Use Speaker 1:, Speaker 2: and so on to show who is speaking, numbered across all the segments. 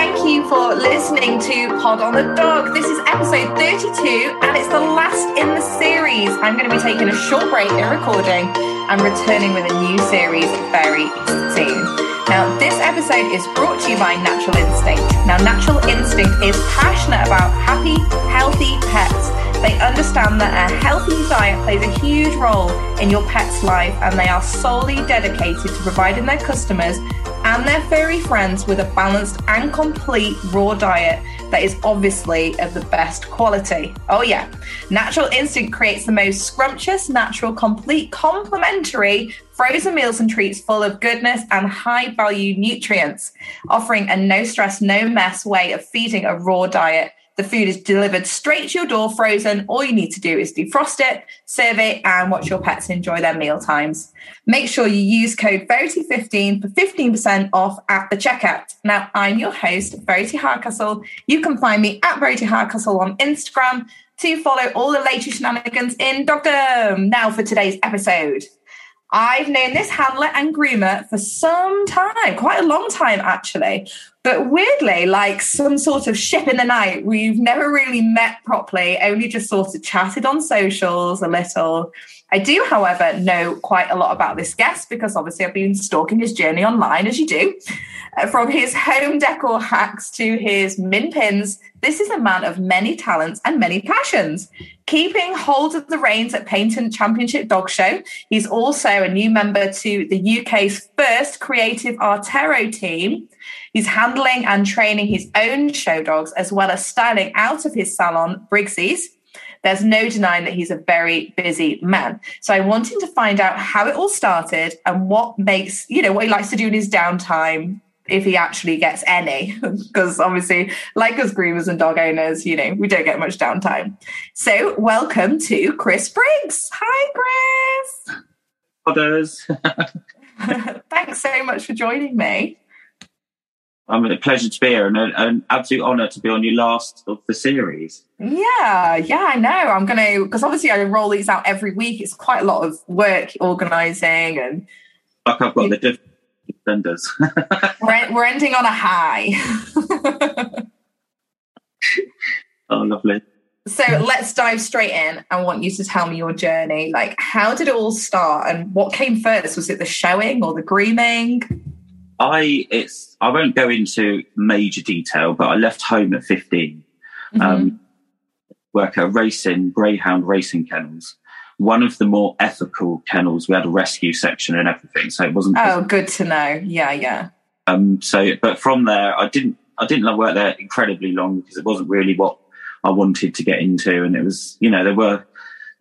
Speaker 1: thank you for listening to Pod on the Dog. This is episode 32 and it's the last in the series. I'm going to be taking a short break in recording and returning with a new series very soon. Now, this episode is brought to you by Natural Instinct. Now, Natural Instinct is passionate about happy, healthy pets. They understand that a healthy diet plays a huge role in your pet's life, and they are solely dedicated to providing their customers and their furry friends with a balanced and complete raw diet that is obviously of the best quality. Oh, yeah. Natural Instinct creates the most scrumptious, natural, complete, complementary frozen meals and treats full of goodness and high value nutrients, offering a no stress, no mess way of feeding a raw diet the food is delivered straight to your door, frozen. All you need to do is defrost it, serve it, and watch your pets enjoy their meal times. Make sure you use code Verity15 for 15% off at the checkout. Now, I'm your host, Verity Hardcastle. You can find me at Verity Hardcastle on Instagram to follow all the latest shenanigans in Dogdom. Now, for today's episode. I've known this handler and groomer for some time, quite a long time actually. But weirdly, like some sort of ship in the night, we've never really met properly, only just sort of chatted on socials a little. I do, however, know quite a lot about this guest because obviously I've been stalking his journey online, as you do. Uh, from his home decor hacks to his min pins, this is a man of many talents and many passions. Keeping hold of the reins at Paignton Championship Dog Show, he's also a new member to the UK's first creative Artero team. He's handling and training his own show dogs as well as styling out of his salon, Briggsy's. There's no denying that he's a very busy man. So I wanted to find out how it all started and what makes, you know, what he likes to do in his downtime, if he actually gets any. Because obviously, like us groomers and dog owners, you know, we don't get much downtime. So welcome to Chris Briggs. Hi, Chris.
Speaker 2: Others.
Speaker 1: Thanks so much for joining me.
Speaker 2: I'm a pleasure to be here and an absolute honour to be on your last of the series.
Speaker 1: Yeah, yeah, I know. I'm going to, because obviously I roll these out every week. It's quite a lot of work organising and.
Speaker 2: Like I've got the different vendors.
Speaker 1: we're, we're ending on a high.
Speaker 2: oh, lovely.
Speaker 1: So let's dive straight in. I want you to tell me your journey. Like, how did it all start and what came first? Was it the showing or the grooming?
Speaker 2: I it's I won't go into major detail, but I left home at 15. Mm-hmm. Um, work at racing greyhound racing kennels. One of the more ethical kennels. We had a rescue section and everything, so it wasn't.
Speaker 1: Oh, good to know. Yeah, yeah.
Speaker 2: Um. So, but from there, I didn't. I didn't work there incredibly long because it wasn't really what I wanted to get into, and it was. You know, there were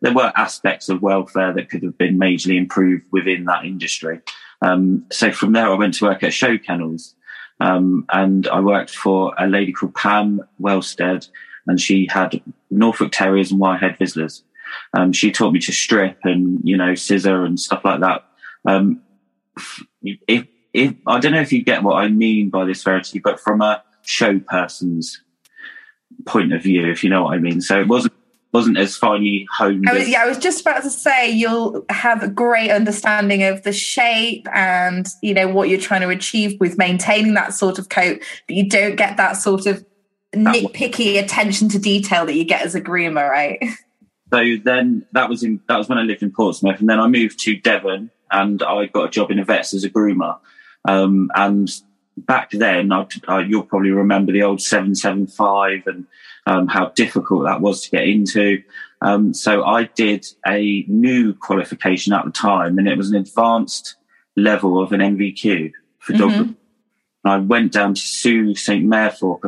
Speaker 2: there were aspects of welfare that could have been majorly improved within that industry. Um, so from there, I went to work at show kennels. Um, and I worked for a lady called Pam Wellstead, and she had Norfolk Terriers and Wirehaired Vizslas. Um, she taught me to strip and you know scissor and stuff like that. Um, if, if I don't know if you get what I mean by this verity, but from a show person's point of view, if you know what I mean. So it wasn't wasn't as finely honed.
Speaker 1: I was, yeah, I was just about to say you'll have a great understanding of the shape and you know what you're trying to achieve with maintaining that sort of coat, but you don't get that sort of nitpicky attention to detail that you get as a groomer, right?
Speaker 2: So then that was in that was when I lived in Portsmouth, and then I moved to Devon, and I got a job in a vets as a groomer. Um, and back then, I, I, you'll probably remember the old seven seven five and um, how difficult that was to get into. Um, so I did a new qualification at the time, and it was an advanced level of an NVQ for mm-hmm. dog. I went down to Sue St. A, fu-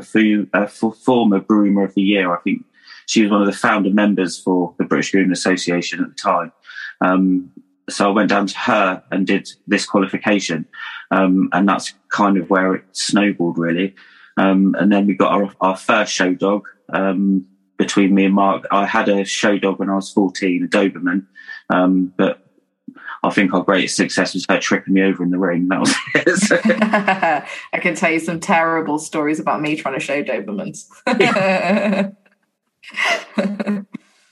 Speaker 2: a former groomer of the year. I think she was one of the founder members for the British Grooming Association at the time. Um, so I went down to her and did this qualification. Um, and that's kind of where it snowballed really. Um, and then we got our, our first show dog, um, between me and Mark. I had a show dog when I was 14, a Doberman. Um, but I think our greatest success was her tripping me over in the ring. That was it.
Speaker 1: I can tell you some terrible stories about me trying to show Dobermans.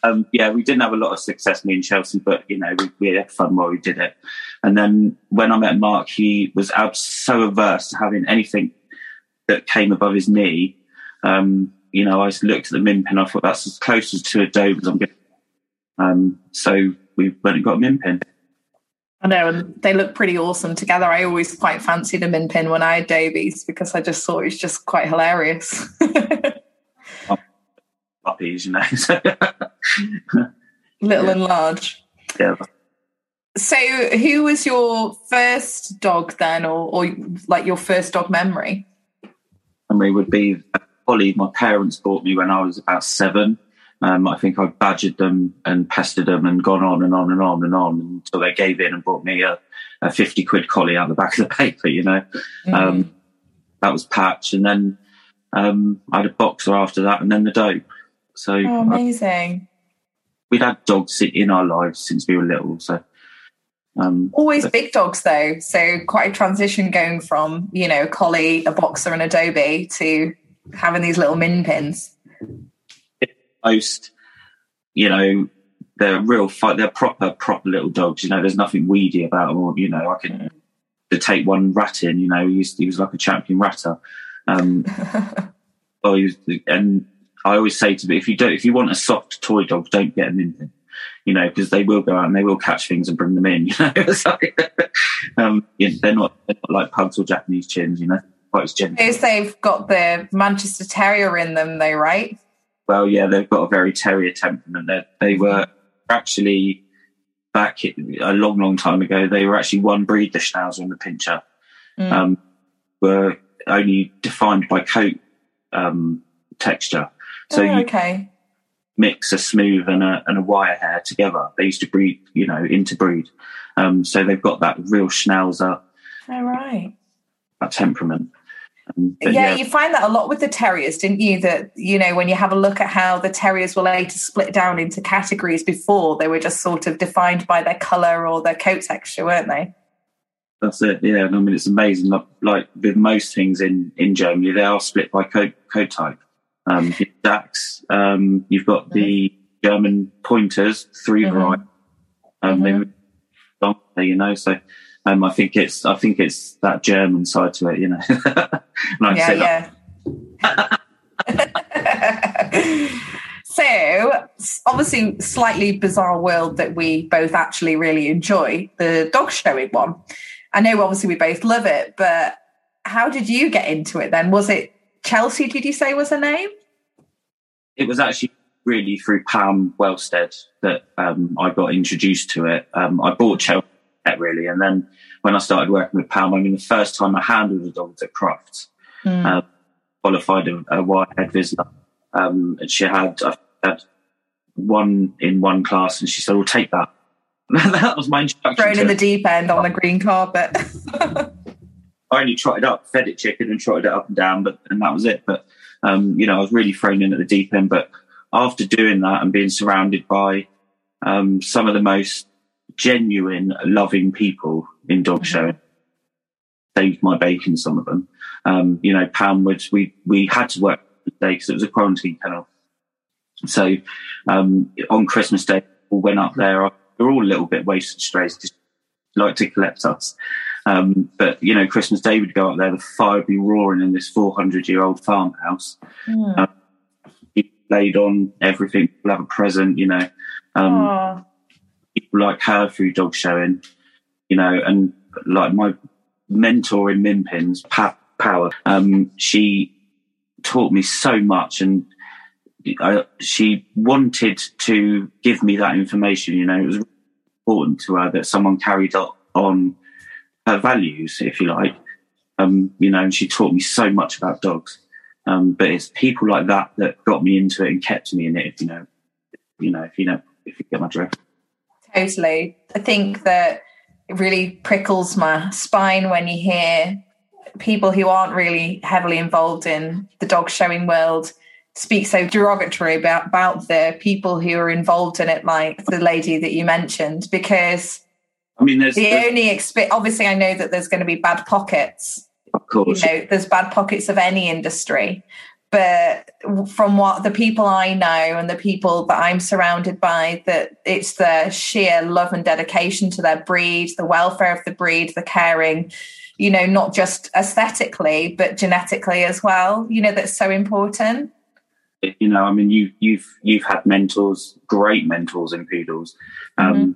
Speaker 2: um, yeah, we didn't have a lot of success, me and Chelsea, but you know, we, we had fun while we did it. And then when I met Mark, he was so averse to having anything that came above his knee. Um, you know, I just looked at the min pin. I thought that's as close as to a dove as I'm getting. Um, so we went and got a min pin.
Speaker 1: I know, and they look pretty awesome together. I always quite fancied a min pin when I had Dobies because I just thought it was just quite hilarious.
Speaker 2: Puppies, you know.
Speaker 1: Little yeah. and large.
Speaker 2: Yeah.
Speaker 1: So, who was your first dog then, or, or like your first dog memory?
Speaker 2: Memory would be a collie my parents bought me when I was about seven. Um, I think I badgered them and pestered them and gone on and on and on and on until they gave in and bought me a, a 50 quid collie out the back of the paper, you know. Mm. Um, that was Patch. And then um, I had a boxer after that and then the dope. So
Speaker 1: oh, amazing.
Speaker 2: we'd had dogs in our lives since we were little. So
Speaker 1: um, Always but, big dogs, though. So quite a transition going from, you know, a collie, a boxer, and Adobe to having these little min pins
Speaker 2: most, you know, they're real. They're proper, proper little dogs. You know, there's nothing weedy about them. you know, I can to take one rat in. You know, he, used, he was like a champion ratter. Um, oh, was, and I always say to me, if you don't, if you want a soft toy dog, don't get them in. You know, because they will go out and they will catch things and bring them in. You know, um, yeah, they're, not, they're not like pugs or Japanese chins. You know, quite as gentle.
Speaker 1: Because they've got the Manchester Terrier in them, though, right?
Speaker 2: well, yeah, they've got a very terrier temperament. They're, they were actually back a long, long time ago. They were actually one breed, the Schnauzer and the Pinscher, mm. um, were only defined by coat um, texture.
Speaker 1: So oh, okay.
Speaker 2: mix a smooth and a, and a wire hair together. They used to breed, you know, interbreed. Um, so they've got that real Schnauzer.
Speaker 1: All right.
Speaker 2: That temperament.
Speaker 1: Um, yeah, yeah, you find that a lot with the terriers, didn't you? That you know when you have a look at how the terriers were later split down into categories. Before they were just sort of defined by their color or their coat texture, weren't they?
Speaker 2: That's it. Yeah, I mean it's amazing. Like with most things in in Germany, they are split by coat coat type. Um, um, you've got mm-hmm. the German pointers, 3 mm-hmm. varieties. Um, mm-hmm. you know, so um, I think it's I think it's that German side to it, you know.
Speaker 1: yeah, yeah. so obviously, slightly bizarre world that we both actually really enjoy the dog showing one. I know, obviously, we both love it, but how did you get into it then? Was it Chelsea? Did you say was her name?
Speaker 2: It was actually really through Pam Wellstead that um, I got introduced to it. Um, I bought Chelsea really. And then when I started working with Pam, I mean, the first time I handled a dog at Crufts, mm. uh, qualified a, a Wirehaired Vizsla. Um, and she had, I had one in one class and she said, we'll take that. that was my introduction.
Speaker 1: Thrown in the deep end on the green carpet.
Speaker 2: I only trotted up, fed it chicken and trotted it up and down, but and that was it. But um, you know, I was really thrown in at the deep end. But after doing that and being surrounded by um, some of the most genuine, loving people in dog mm-hmm. show. Saved my bacon, some of them. Um, you know, Pam would, we, we had to work day because it was a quarantine kennel. So, um, on Christmas Day, we went up there. We are all a little bit wasted strays, just like to collect us. Um, but you know, Christmas Day would go up there, the fire would be roaring in this 400 year old farmhouse. Mm. Um, laid on everything, we'll have a present, you know. Um, people like her through dog showing, you know, and like my mentor in Minpins, Pat Power, um, she taught me so much and I, she wanted to give me that information. You know, it was important to her that someone carried on her values, if you like. Um, you know, and she taught me so much about dogs. Um, but it's people like that that got me into it and kept me in it. If you know, you know, if you know, if you get my drift.
Speaker 1: Totally. I think that it really prickles my spine when you hear people who aren't really heavily involved in the dog showing world speak so derogatory about, about the people who are involved in it, like the lady that you mentioned, because
Speaker 2: I mean, there's,
Speaker 1: the
Speaker 2: there's,
Speaker 1: only obviously I know that there's going to be bad pockets.
Speaker 2: Of course,
Speaker 1: you know, there's bad pockets of any industry, but from what the people I know and the people that I'm surrounded by, that it's the sheer love and dedication to their breed, the welfare of the breed, the caring, you know, not just aesthetically, but genetically as well, you know, that's so important.
Speaker 2: You know, I mean, you, you've you've had mentors, great mentors in poodles. Um, mm-hmm.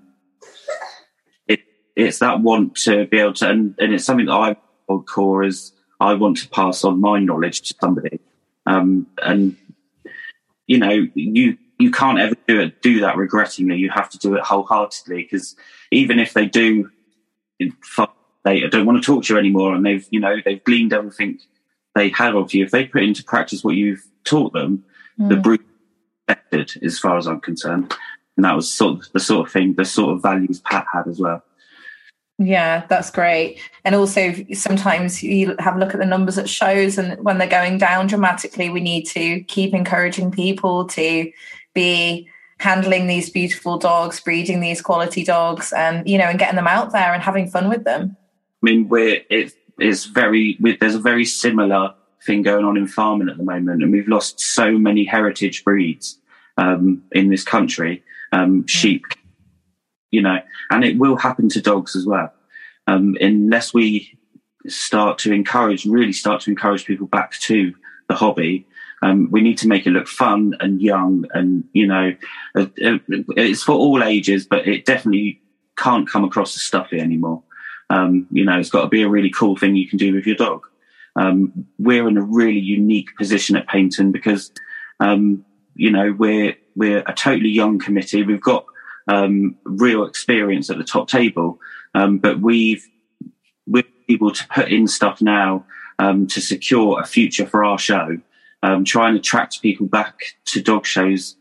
Speaker 2: It, it's that want to be able to, and, and it's something that I hold core is I want to pass on my knowledge to somebody. Um, and you know, you you can't ever do it do that regrettingly. You have to do it wholeheartedly because even if they do, they don't want to talk to you anymore, and they've you know they've gleaned everything they had of you. If they put into practice what you've taught them, mm. the brute as far as I'm concerned, and that was sort of the sort of thing, the sort of values Pat had as well.
Speaker 1: Yeah, that's great. And also, sometimes you have a look at the numbers at shows, and when they're going down dramatically, we need to keep encouraging people to be handling these beautiful dogs, breeding these quality dogs, and you know, and getting them out there and having fun with them.
Speaker 2: I mean, we're it is very there's a very similar thing going on in farming at the moment, and we've lost so many heritage breeds um, in this country. Um, mm. sheep, you know, and it will happen to dogs as well, um, unless we start to encourage, really start to encourage people back to the hobby. Um, we need to make it look fun and young, and you know, uh, uh, it's for all ages, but it definitely can't come across as stuffy anymore. Um, you know, it's got to be a really cool thing you can do with your dog. Um, we're in a really unique position at Paignton because, um, you know, we're we're a totally young committee. We've got um, real experience at the top table. Um, but we've we're able to put in stuff now um, to secure a future for our show. Um, try and attract people back to dog shows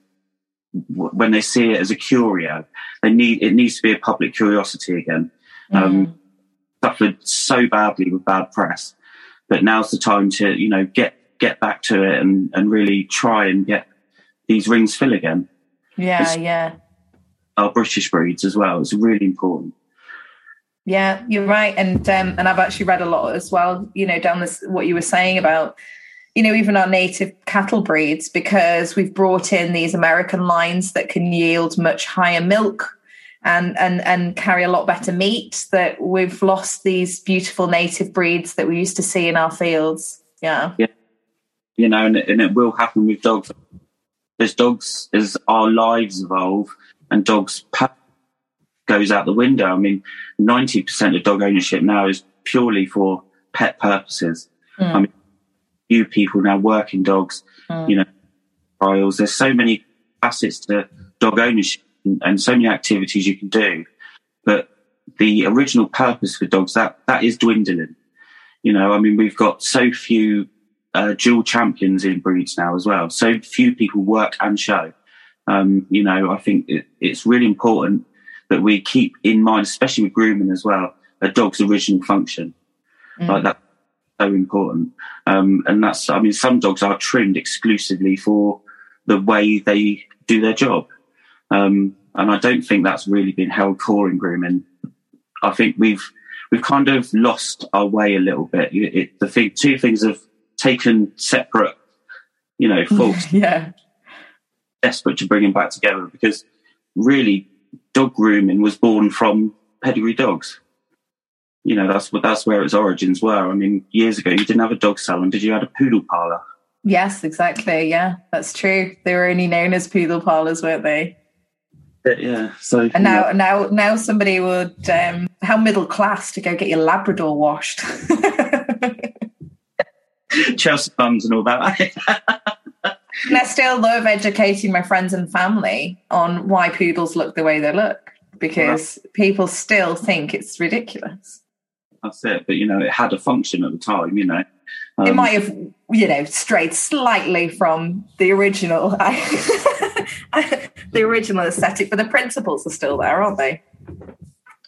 Speaker 2: when they see it as a curio. They need it needs to be a public curiosity again. Mm. suffered so badly with bad press, but now's the time to you know get get back to it and and really try and get these rings fill again.
Speaker 1: Yeah, yeah
Speaker 2: our British breeds as well. It's really important.
Speaker 1: Yeah, you're right, and um, and I've actually read a lot as well. You know, down this what you were saying about, you know, even our native cattle breeds because we've brought in these American lines that can yield much higher milk and and and carry a lot better meat. That we've lost these beautiful native breeds that we used to see in our fields. Yeah,
Speaker 2: yeah, you know, and, and it will happen with dogs. As dogs, as our lives evolve, and dogs goes out the window. I mean, 90% of dog ownership now is purely for pet purposes. Mm. I mean, you people now work in dogs, mm. you know, trials. There's so many facets to dog ownership and so many activities you can do. But the original purpose for dogs, that, that is dwindling. You know, I mean, we've got so few uh, dual champions in breeds now as well. So few people work and show. Um, you know, I think it, it's really important that we keep in mind, especially with grooming as well, a dog's original function. Mm. Like that's so important. Um, and that's, I mean, some dogs are trimmed exclusively for the way they do their job. Um, and I don't think that's really been held core in grooming. I think we've we've kind of lost our way a little bit. It, it, the thing, two things have taken separate, you know, faults.
Speaker 1: yeah
Speaker 2: desperate to bring him back together because really dog grooming was born from pedigree dogs. You know, that's what that's where its origins were. I mean, years ago you didn't have a dog salon, did you? had a poodle parlour.
Speaker 1: Yes, exactly. Yeah, that's true. They were only known as poodle parlours, weren't they?
Speaker 2: Yeah. So
Speaker 1: and now, know. now, now somebody would um, how middle class to go get your Labrador washed.
Speaker 2: Chelsea bums and all that.
Speaker 1: And I still love educating my friends and family on why poodles look the way they look because people still think it's ridiculous.
Speaker 2: That's it. But, you know, it had a function at the time, you know.
Speaker 1: Um, it might have, you know, strayed slightly from the original, the original aesthetic, but the principles are still there, aren't they?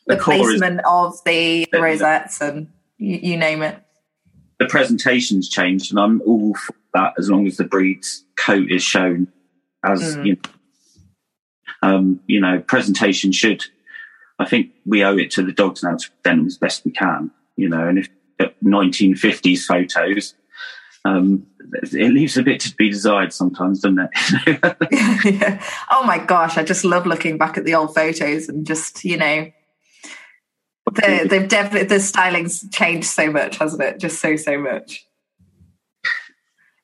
Speaker 1: The, the placement is, of the, the rosettes and you, you name it.
Speaker 2: The presentation's changed, and I'm all for that as long as the breed's coat is shown as mm. you, know, um, you know presentation should I think we owe it to the dogs now to present them as best we can you know and if 1950s photos um, it leaves a bit to be desired sometimes, doesn't
Speaker 1: it? yeah. Oh my gosh, I just love looking back at the old photos and just, you know, The, they've definitely the styling's changed so much, hasn't it? Just so so much.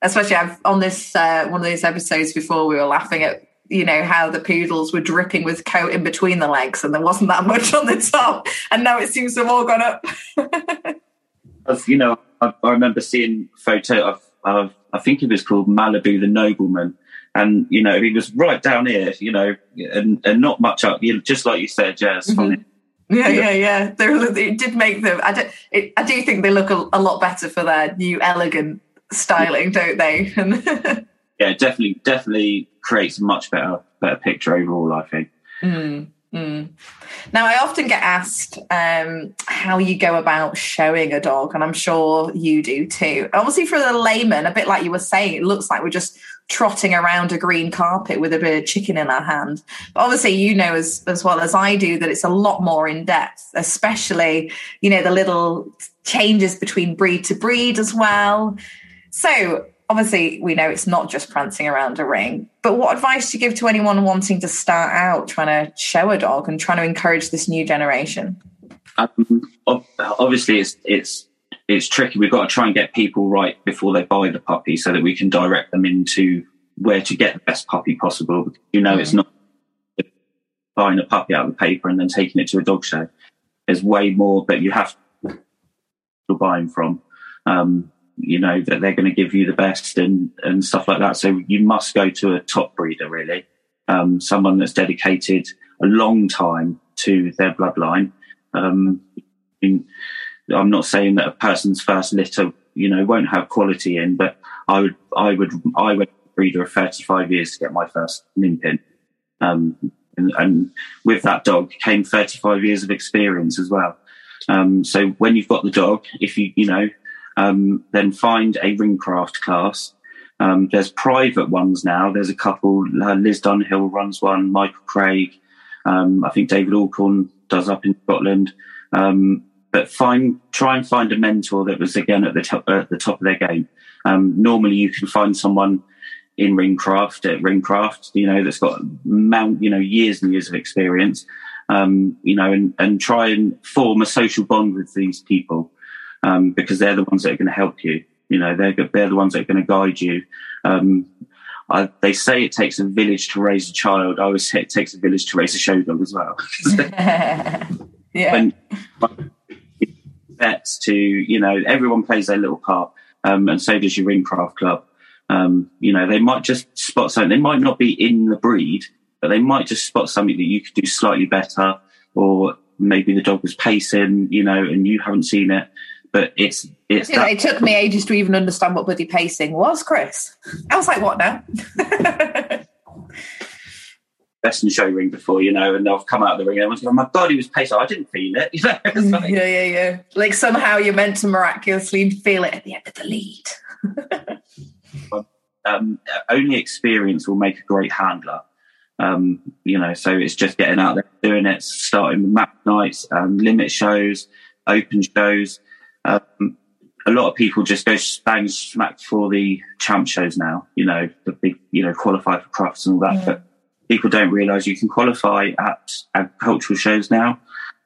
Speaker 1: Especially I've, on this uh, one of these episodes before, we were laughing at you know how the poodles were dripping with coat in between the legs, and there wasn't that much on the top, and now it seems to have all gone up.
Speaker 2: you know, I, I, remember seeing photo of, of I think it was called Malibu the Nobleman, and you know he was right down here, you know, and, and not much up. You know, just like you said, yeah, it's funny.
Speaker 1: Yeah, yeah, yeah. They're, it did make them. I do, it, I do think they look a, a, lot better for their new elegant styling, don't they?
Speaker 2: yeah, definitely, definitely creates a much better, better picture overall. I think.
Speaker 1: Mm. Mm. Now, I often get asked um, how you go about showing a dog, and I'm sure you do too. Obviously, for the layman, a bit like you were saying, it looks like we're just trotting around a green carpet with a bit of chicken in our hand. But obviously, you know as as well as I do that it's a lot more in depth, especially you know the little changes between breed to breed as well. So obviously we know it's not just prancing around a ring but what advice do you give to anyone wanting to start out trying to show a dog and trying to encourage this new generation
Speaker 2: um, obviously it's it's it's tricky we've got to try and get people right before they buy the puppy so that we can direct them into where to get the best puppy possible you know mm. it's not buying a puppy out of the paper and then taking it to a dog show there's way more that you have to buy them from um, you know that they're going to give you the best and and stuff like that. So you must go to a top breeder, really, um, someone that's dedicated a long time to their bloodline. Um, in, I'm not saying that a person's first litter, you know, won't have quality in, but I would, I would, I went breeder of 35 years to get my first limpin. Um, and, and, with that dog came 35 years of experience as well. Um, so when you've got the dog, if you, you know, um, then find a ringcraft class. Um, there's private ones now. There's a couple. Uh, Liz Dunhill runs one. Michael Craig. Um, I think David Alcorn does up in Scotland. Um, but find try and find a mentor that was again at the top at the top of their game. Um, normally, you can find someone in ringcraft at ringcraft, you know, that's got mount, you know, years and years of experience. Um, you know, and, and try and form a social bond with these people um, because they're the ones that are going to help you. You know, they're they're the ones that are going to guide you. Um, I, they say it takes a village to raise a child. I always say it takes a village to raise a show dog as well.
Speaker 1: yeah. When,
Speaker 2: vets to you know everyone plays their little part, um, and so does your ring craft club. Um, you know, they might just spot something. They might not be in the breed, but they might just spot something that you could do slightly better, or maybe the dog was pacing, you know, and you haven't seen it but it's it's.
Speaker 1: That- it took me ages to even understand what bloody pacing was, Chris. I was like, what now?
Speaker 2: best in show ring before, you know, and I've come out of the ring and everyone's going, oh my God, he was pacing. I didn't feel it. You
Speaker 1: know? like, yeah, yeah, yeah. Like somehow you're meant to miraculously feel it at the end of the lead.
Speaker 2: um, only experience will make a great handler. Um, you know, so it's just getting out there, doing it, starting with match nights, um, limit shows, open shows. Um, a lot of people just go bang smack for the champ shows now, you know, the big, you know, qualify for Crufts and all that. Yeah. But people don't realize you can qualify at agricultural shows now.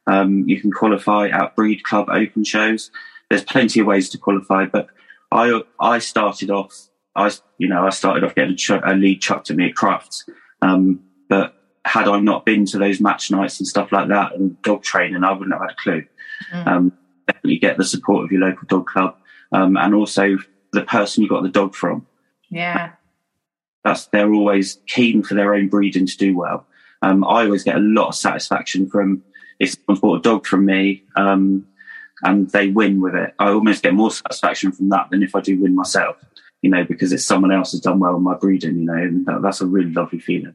Speaker 2: Um, you can qualify at breed club open shows. There's plenty of ways to qualify, but I, I started off, I, you know, I started off getting a, a lead chucked at me at Crufts. Um, but had I not been to those match nights and stuff like that and dog training, I wouldn't have had a clue. Mm. Um, definitely get the support of your local dog club um, and also the person you got the dog from.
Speaker 1: Yeah.
Speaker 2: That's they're always keen for their own breeding to do well. Um, I always get a lot of satisfaction from if someone's bought a dog from me um, and they win with it. I almost get more satisfaction from that than if I do win myself, you know, because it's someone else has done well in my breeding, you know, and that, that's a really lovely feeling.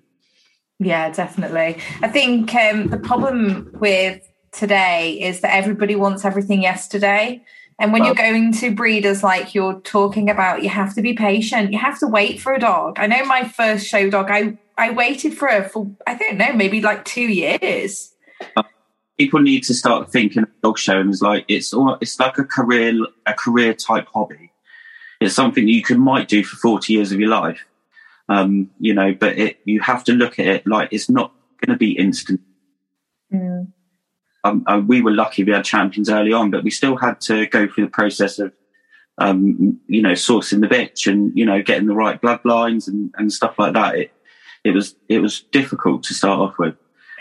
Speaker 1: Yeah, definitely. I think um, the problem with today is that everybody wants everything yesterday. And when well, you're going to breeders like you're talking about, you have to be patient. You have to wait for a dog. I know my first show dog, I, I waited for her for, I don't know, maybe like two years.
Speaker 2: People need to start thinking of dog showing as like it's all, it's like a career a career type hobby. It's something you can might do for forty years of your life, um, you know. But it you have to look at it like it's not going to be instant.
Speaker 1: Mm
Speaker 2: um, uh, we were lucky we had champions early on, but we still had to go through the process of, um, you know, sourcing the bitch and you know getting the right bloodlines and, and stuff like that. It it was it was difficult to start off with.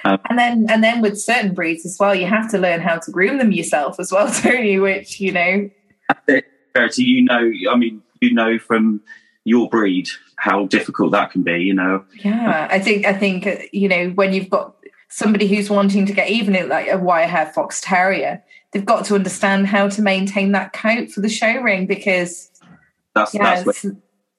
Speaker 1: Um, and then and then with certain breeds as well, you have to learn how to groom them yourself as well, don't you? Which you know,
Speaker 2: Verity, you know, I mean, you know from your breed how difficult that can be. You know.
Speaker 1: Yeah, I think I think uh, you know when you've got somebody who's wanting to get even like a wire hair fox terrier, they've got to understand how to maintain that coat for the show ring because
Speaker 2: that's yeah, that's where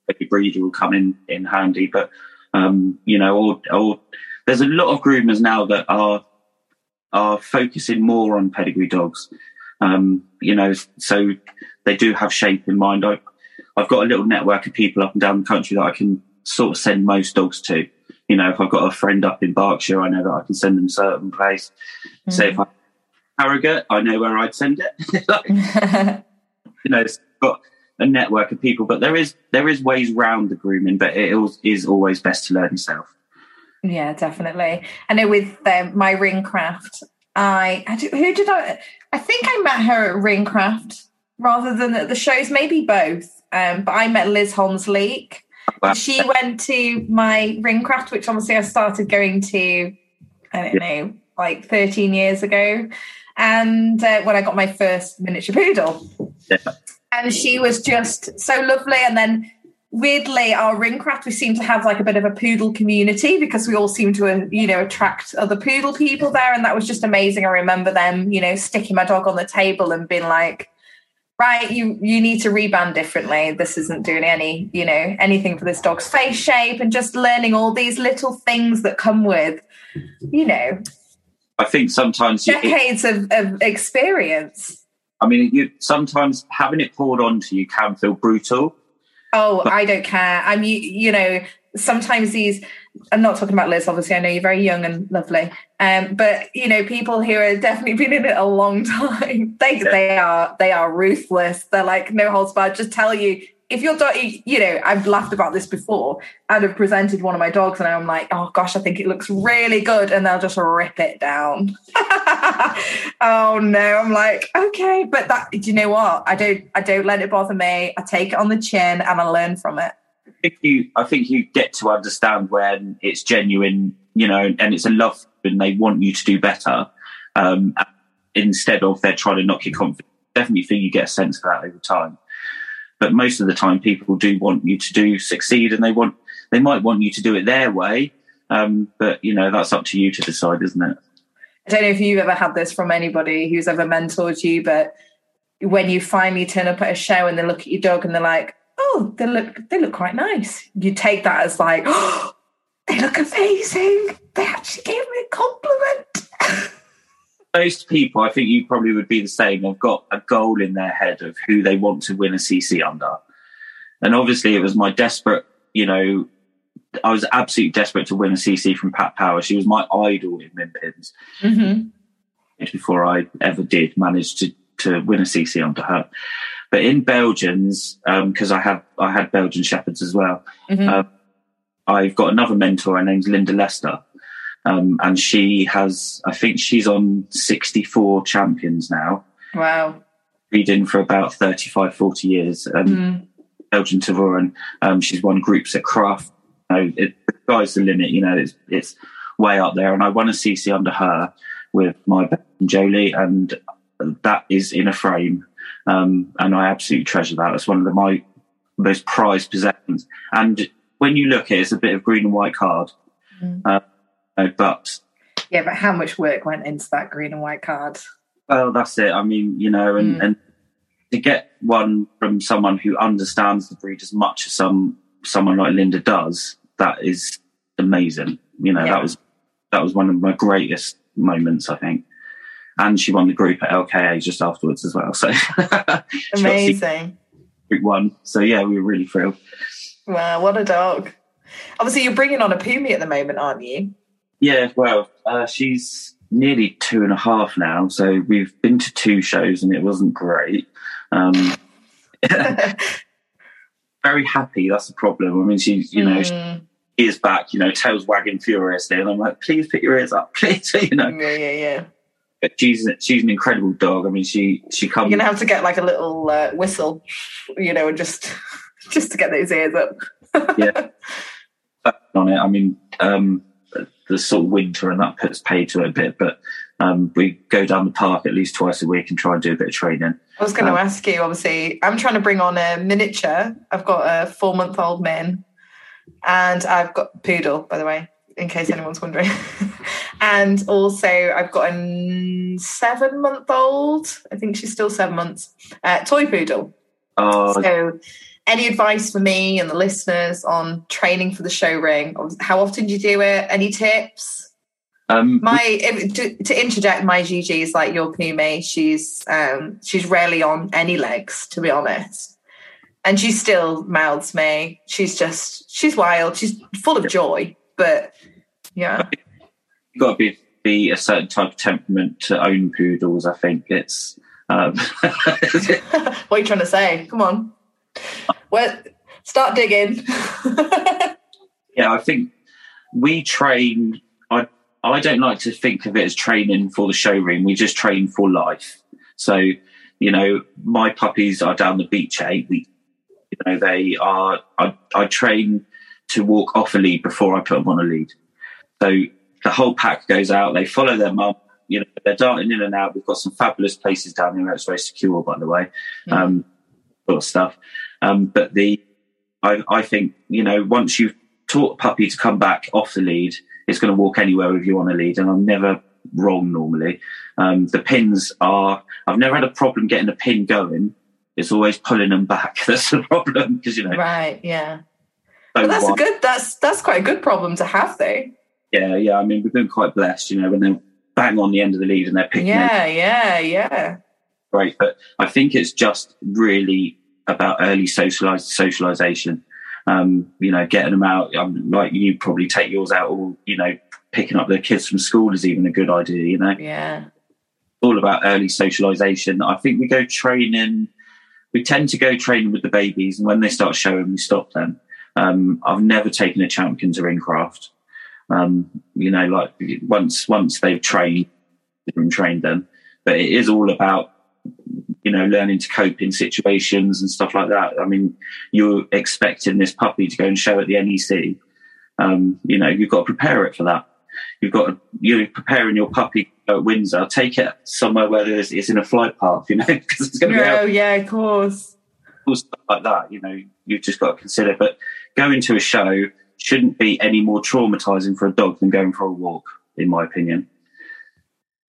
Speaker 2: a breeder will come in in handy. But um, you know, or, or there's a lot of groomers now that are are focusing more on pedigree dogs. Um, you know, so they do have shape in mind. I, I've got a little network of people up and down the country that I can sort of send most dogs to. You know, if I've got a friend up in Berkshire, I know that I can send them a certain place. Mm. Say if I Harrogate, I know where I'd send it. like, you know, it's got a network of people, but there is there is ways round the grooming, but it is always best to learn yourself.
Speaker 1: Yeah, definitely. I know with um, my ringcraft, I, I who did I? I think I met her at ringcraft rather than at the shows, maybe both. Um, but I met Liz Holmes Leake. Wow. She went to my ringcraft, which obviously I started going to, I don't yeah. know, like 13 years ago. And uh, when I got my first miniature poodle. Yeah and she was just so lovely. And then weirdly, our ringcraft, we seem to have like a bit of a poodle community because we all seem to, uh, you know, attract other poodle people there. And that was just amazing. I remember them, you know, sticking my dog on the table and being like, right, you you need to reband differently. This isn't doing any, you know, anything for this dog's face shape and just learning all these little things that come with, you know.
Speaker 2: I think sometimes
Speaker 1: decades you, it, of, of experience.
Speaker 2: I mean, you sometimes having it poured onto you can feel brutal.
Speaker 1: Oh, but- I don't care. I'm you, you know, sometimes these I'm not talking about Liz, obviously. I know you're very young and lovely. Um, but you know, people who have definitely been in it a long time, they yeah. they are they are ruthless. They're like no holds barred. Just tell you if your dog, you know, I've laughed about this before. I'd have presented one of my dogs, and I'm like, oh gosh, I think it looks really good, and they'll just rip it down. oh no, I'm like, okay, but that, do you know what? I don't, I don't let it bother me. I take it on the chin, and I learn from it.
Speaker 2: Think you, I think you get to understand when it's genuine, you know, and it's a love, and they want you to do better, um, instead of they're trying to knock your confidence. Definitely think you get a sense of that over time. But most of the time, people do want you to do succeed, and they want they might want you to do it their way. Um, but you know that's up to you to decide, isn't it?
Speaker 1: I don't know if you've ever had this from anybody who's ever mentored you, but when you finally turn up at a show and they look at your dog and they're like, "Oh, they look they look quite nice," you take that as like, "Oh, they look amazing. They actually gave me a compliment."
Speaker 2: most people, I think you probably would be the same, have got a goal in their head of who they want to win a CC under. And obviously, it was my desperate, you know, I was absolutely desperate to win a CC from Pat Power. She was my idol in Minpins. Mm-hmm. Before I ever did manage to, to win a CC under her. But in Belgians, because um, I have I had Belgian shepherds as well. Mm-hmm. Uh, I've got another mentor. Her name's Linda Lester, um, and she has, I think she's on 64 champions now.
Speaker 1: Wow.
Speaker 2: Reading for about 35, 40 years. Um, mm. Belgian Tervuren. Um, she's won groups at Craft. You know, it, the sky's the limit, you know, it's, it's way up there. And I won a CC under her with my Jolie, and that is in a frame. Um, and I absolutely treasure that. It's one of the, my most prized possessions. And when you look at it, it's a bit of green and white card. Mm. Uh, but
Speaker 1: yeah, but how much work went into that green and white card?
Speaker 2: Well, that's it. I mean, you know, and, mm. and to get one from someone who understands the breed as much as some someone like Linda does, that is amazing. You know, yeah. that was that was one of my greatest moments, I think. And she won the group at LKA just afterwards as well. So
Speaker 1: amazing.
Speaker 2: Group one. So yeah, we were really thrilled.
Speaker 1: Wow, what a dog! Obviously, you're bringing on a Pumi at the moment, aren't you?
Speaker 2: Yeah, well, uh, she's nearly two and a half now, so we've been to two shows and it wasn't great. Um, very happy. That's the problem. I mean, she's you know. Mm. She is back, you know, tails wagging furiously, and I'm like, please put your ears up, please, you know.
Speaker 1: Yeah, yeah, yeah.
Speaker 2: She's she's an incredible dog. I mean, she she comes.
Speaker 1: You're gonna have to get like a little uh, whistle, you know, and just just to get those ears up.
Speaker 2: yeah, on it. I mean, um, the sort of winter and that puts pay to it a bit, but um, we go down the park at least twice a week and try and do a bit of training.
Speaker 1: I was going to um, ask you. Obviously, I'm trying to bring on a miniature. I've got a four month old min, and I've got poodle, by the way, in case anyone's wondering. and also, I've got a seven month old. I think she's still seven months. Uh, toy poodle.
Speaker 2: Oh.
Speaker 1: So, any advice for me and the listeners on training for the show ring? How often do you do it? Any tips?
Speaker 2: Um,
Speaker 1: my if, to, to, interject, my Gigi is like your Pumi. She's um, she's rarely on any legs, to be honest, and she still mouths me. She's just she's wild. She's full of joy, but yeah,
Speaker 2: you've got to be be a certain type of temperament to own poodles. I think it's. Um,
Speaker 1: what are you trying to say? Come on, well, start digging.
Speaker 2: yeah, I think we train. I I don't like to think of it as training for the showroom. We just train for life. So, you know, my puppies are down the beach eight weeks. You know, they are, I, I train to walk off a lead before I put them on a lead. So the whole pack goes out, they follow their mum, you know, they're darting in and out. We've got some fabulous places down here it's very secure, by the way, mm. um, sort of stuff. Um, but the, I, I think, you know, once you've taught a puppy to come back off the lead, it's going to walk anywhere with you on a lead, and I'm never wrong normally. Um, the pins are, I've never had a problem getting a pin going. It's always pulling them back. That's the problem because you know.
Speaker 1: Right. Yeah. So but that's a good. That's that's quite a good problem to have, though.
Speaker 2: Yeah. Yeah. I mean, we've been quite blessed, you know, when they're bang on the end of the lead and they're picking.
Speaker 1: Yeah. Yeah. Yeah.
Speaker 2: Great, but I think it's just really about early socialize, socialization um, you know, getting them out. Um, like you probably take yours out, or you know, picking up the kids from school is even a good idea. You know,
Speaker 1: yeah.
Speaker 2: All about early socialisation. I think we go training. We tend to go training with the babies, and when they start showing, we stop them. Um, I've never taken a champion to ringcraft. Um, you know, like once once they've trained, and trained them, but it is all about you know, learning to cope in situations and stuff like that. I mean, you're expecting this puppy to go and show at the NEC. Um, you know, you've got to prepare it for that. You've got to, you're preparing your puppy at Windsor. Take it somewhere where it's, it's in a flight path, you know, because it's going to
Speaker 1: be. Oh, yeah, of course.
Speaker 2: Stuff like that, you know, you've just got to consider. But going to a show shouldn't be any more traumatizing for a dog than going for a walk, in my opinion.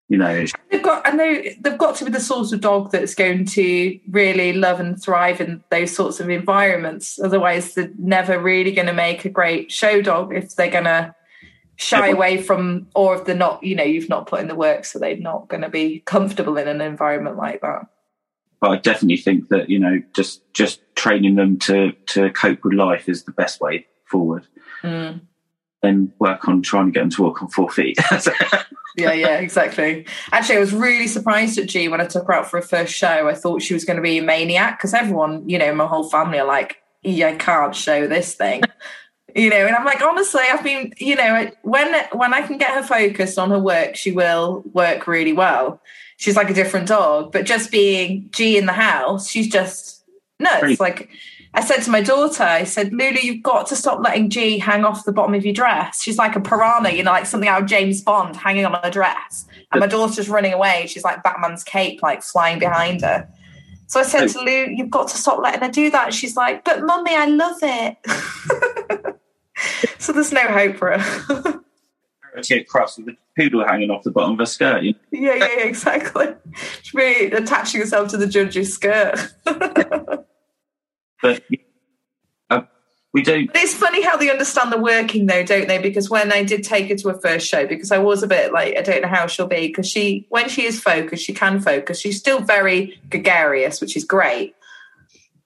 Speaker 2: You know
Speaker 1: they've got i know they've got to be the sort of dog that's going to really love and thrive in those sorts of environments. Otherwise they're never really going to make a great show dog if they're going to shy away from or if they're not you know you've not put in the work so they're not going to be comfortable in an environment like that.
Speaker 2: But i definitely think that you know just just training them to to cope with life is the best way forward
Speaker 1: mm.
Speaker 2: and work on trying to get them to walk on four feet
Speaker 1: yeah, yeah, exactly. Actually, I was really surprised at G when I took her out for a first show. I thought she was going to be a maniac because everyone, you know, my whole family are like, "Yeah, I can't show this thing." you know, and I'm like, honestly, I've been, you know, when when I can get her focused on her work, she will work really well. She's like a different dog, but just being G in the house, she's just nuts. Like I said to my daughter, I said, Lulu, you've got to stop letting G hang off the bottom of your dress. She's like a piranha, you know, like something out of James Bond hanging on her dress. And my daughter's running away. She's like Batman's cape, like flying behind her. So I said oh. to Lou, you've got to stop letting her do that. She's like, but mummy, I love it. so there's no hope for her.
Speaker 2: get cross with the poodle hanging off the bottom of her skirt. You
Speaker 1: know? Yeah, yeah, exactly. She'd be attaching herself to the judge's skirt.
Speaker 2: But uh, we don't.
Speaker 1: But it's funny how they understand the working, though, don't they? Because when I did take her to a first show, because I was a bit like, I don't know how she'll be, because she, when she is focused, she can focus. She's still very gregarious, which is great.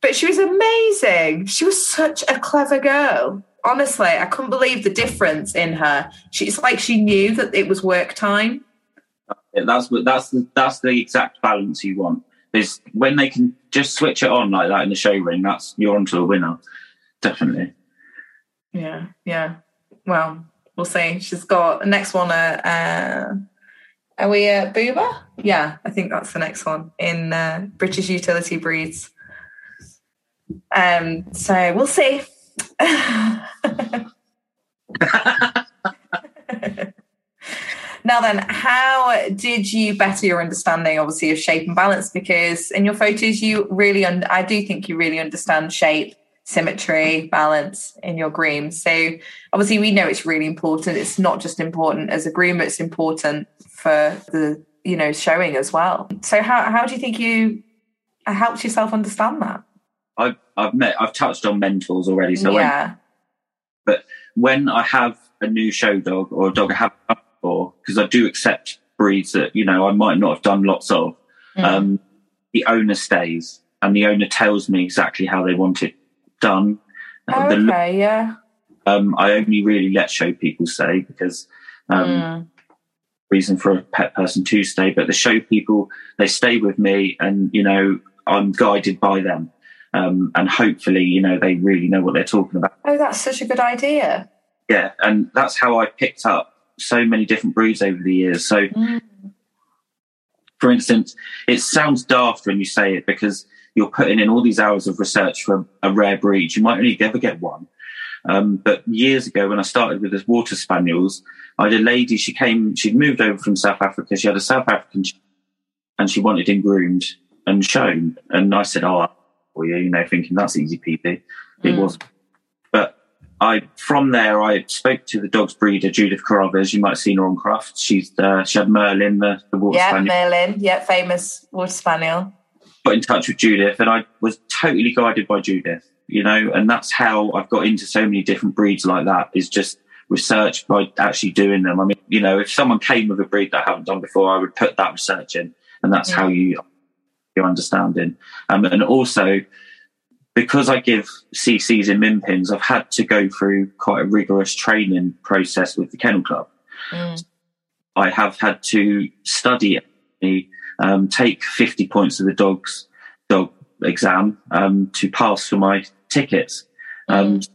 Speaker 1: But she was amazing. She was such a clever girl. Honestly, I couldn't believe the difference in her. She's like she knew that it was work time.
Speaker 2: That's that's the, that's the exact balance you want is when they can just switch it on like that in the show ring, that's you're onto a winner. Definitely.
Speaker 1: Yeah, yeah. Well, we'll see. She's got the next one, uh, uh Are we at Booba? Yeah, I think that's the next one in uh, British utility breeds. Um, so we'll see. now then, how did you better your understanding, obviously, of shape and balance? Because in your photos, you really, un- I do think you really understand shape, symmetry, balance in your groom. So obviously, we know it's really important. It's not just important as a groom; it's important for the you know showing as well. So how how do you think you uh, helped yourself understand that?
Speaker 2: I've I've met I've touched on mentors already. So yeah. When, but when I have a new show dog or a dog I haven't before, because I do accept breeds that you know I might not have done lots of, mm. um, the owner stays and the owner tells me exactly how they want it done.
Speaker 1: Oh, the, okay, yeah.
Speaker 2: Um, I only really let show people stay because um, mm. reason for a pet person to stay, but the show people they stay with me, and you know I'm guided by them. Um, and hopefully, you know, they really know what they're talking about.
Speaker 1: Oh, that's such a good idea.
Speaker 2: Yeah, and that's how I picked up so many different breeds over the years. So, mm. for instance, it sounds daft when you say it because you're putting in all these hours of research for a rare breed. You might only ever get one. Um, but years ago, when I started with the water spaniels, I had a lady. She came. She'd moved over from South Africa. She had a South African, and she wanted him groomed and shown. And I said, "Oh, for you, you know, thinking that's easy peasy. It mm. was. I, from there, I spoke to the dog's breeder, Judith Carruthers. You might have seen her on Crufts. She's uh, she had Merlin, the, the water
Speaker 1: yeah,
Speaker 2: spaniel.
Speaker 1: Yeah, Merlin, yeah, famous water spaniel.
Speaker 2: Got in touch with Judith, and I was totally guided by Judith. You know, and that's how I've got into so many different breeds like that. Is just research by actually doing them. I mean, you know, if someone came with a breed that I haven't done before, I would put that research in, and that's how you your understanding. Um, and also, because I give CCs and min pins, I've had to go through quite a rigorous training process with the Kennel Club. Mm. I have had to study um, take 50 points of the dog's dog exam um, to pass for my tickets. Um, mm.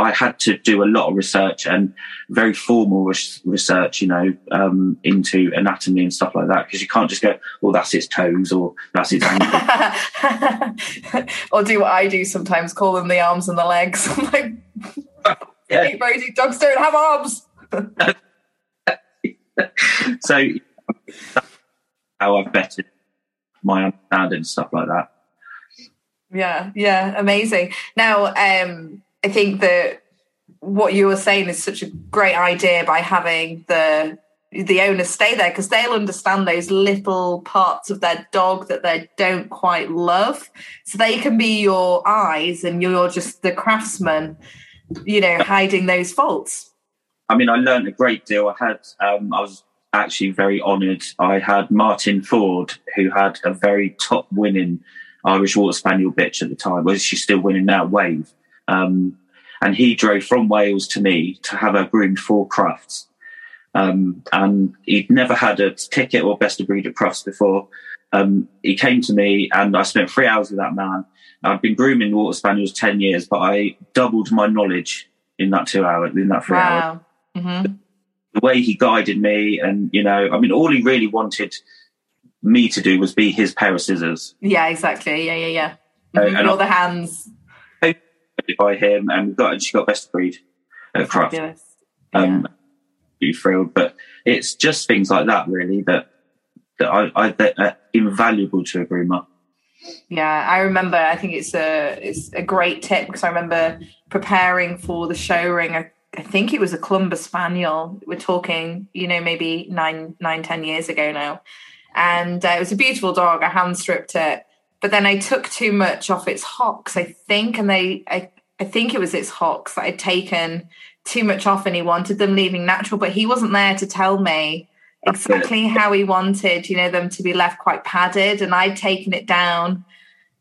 Speaker 2: I had to do a lot of research and very formal res- research, you know, um, into anatomy and stuff like that. Because you can't just go, well, that's its toes or that's its ankle.
Speaker 1: or do what I do sometimes, call them the arms and the legs. I'm like, yeah. Rosie, dogs don't have arms.
Speaker 2: so how I've bettered my understanding and stuff like that.
Speaker 1: Yeah, yeah, amazing. Now, um, I think that what you were saying is such a great idea by having the the owners stay there because they'll understand those little parts of their dog that they don't quite love. So they can be your eyes and you're just the craftsman, you know, hiding those faults.
Speaker 2: I mean, I learned a great deal. I had, um, I was actually very honoured. I had Martin Ford, who had a very top winning Irish Water Spaniel bitch at the time. Well, she's still winning now, Wave. Um, and he drove from Wales to me to have her groomed for Crufts. Um, and he'd never had a ticket or best of breed at Crufts before. Um, he came to me and I spent three hours with that man. I've been grooming water spaniels 10 years, but I doubled my knowledge in that two hours, in that three wow. hours. Mm-hmm. The way he guided me and, you know, I mean, all he really wanted me to do was be his pair of scissors.
Speaker 1: Yeah, exactly. Yeah, yeah, yeah. Mm-hmm. Uh, You're the hands
Speaker 2: by him, and we got and she got best of breed at Crufts. Yeah. Um, be thrilled, but it's just things like that really that that I, I that are invaluable to a groomer.
Speaker 1: Yeah, I remember. I think it's a it's a great tip because I remember preparing for the show ring. I, I think it was a Clumber Spaniel. We're talking, you know, maybe nine, nine, ten years ago now, and uh, it was a beautiful dog. I hand stripped it, but then I took too much off its hocks, I think, and they, I, I think it was its hocks that I'd taken too much off, and he wanted them leaving natural, but he wasn't there to tell me exactly how he wanted, you know, them to be left quite padded, and I'd taken it down.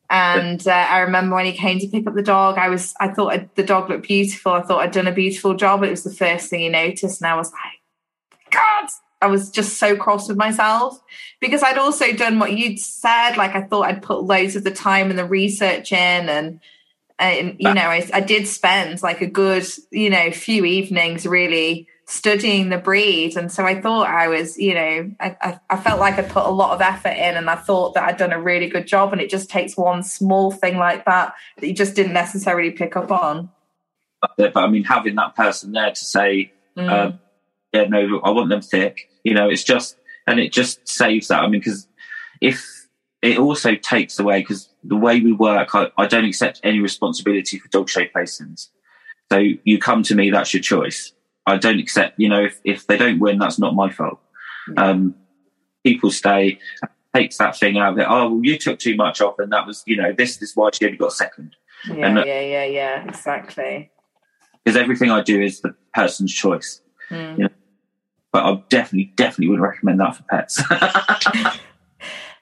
Speaker 1: And uh, I remember when he came to pick up the dog, I was, I thought I'd, the dog looked beautiful. I thought I'd done a beautiful job. It was the first thing he noticed, and I was like, God, I was just so cross with myself because I'd also done what you'd said. Like I thought I'd put loads of the time and the research in, and and you know I, I did spend like a good you know few evenings really studying the breed. And so I thought I was, you know, I, I, I, felt like I'd put a lot of effort in and I thought that I'd done a really good job. And it just takes one small thing like that that you just didn't necessarily pick up on.
Speaker 2: But, I mean, having that person there to say, mm. uh, yeah, no, I want them thick, you know, it's just, and it just saves that. I mean, because if it also takes away, because the way we work, I, I don't accept any responsibility for dog show placings. So you come to me, that's your choice I don't accept, you know, if, if they don't win, that's not my fault. Um, people stay, takes that thing out of it. Oh, well, you took too much off, and that was, you know, this is why she only got second.
Speaker 1: Yeah, and, yeah, yeah, yeah, exactly.
Speaker 2: Because everything I do is the person's choice. Mm. You know? But I definitely, definitely would recommend that for pets.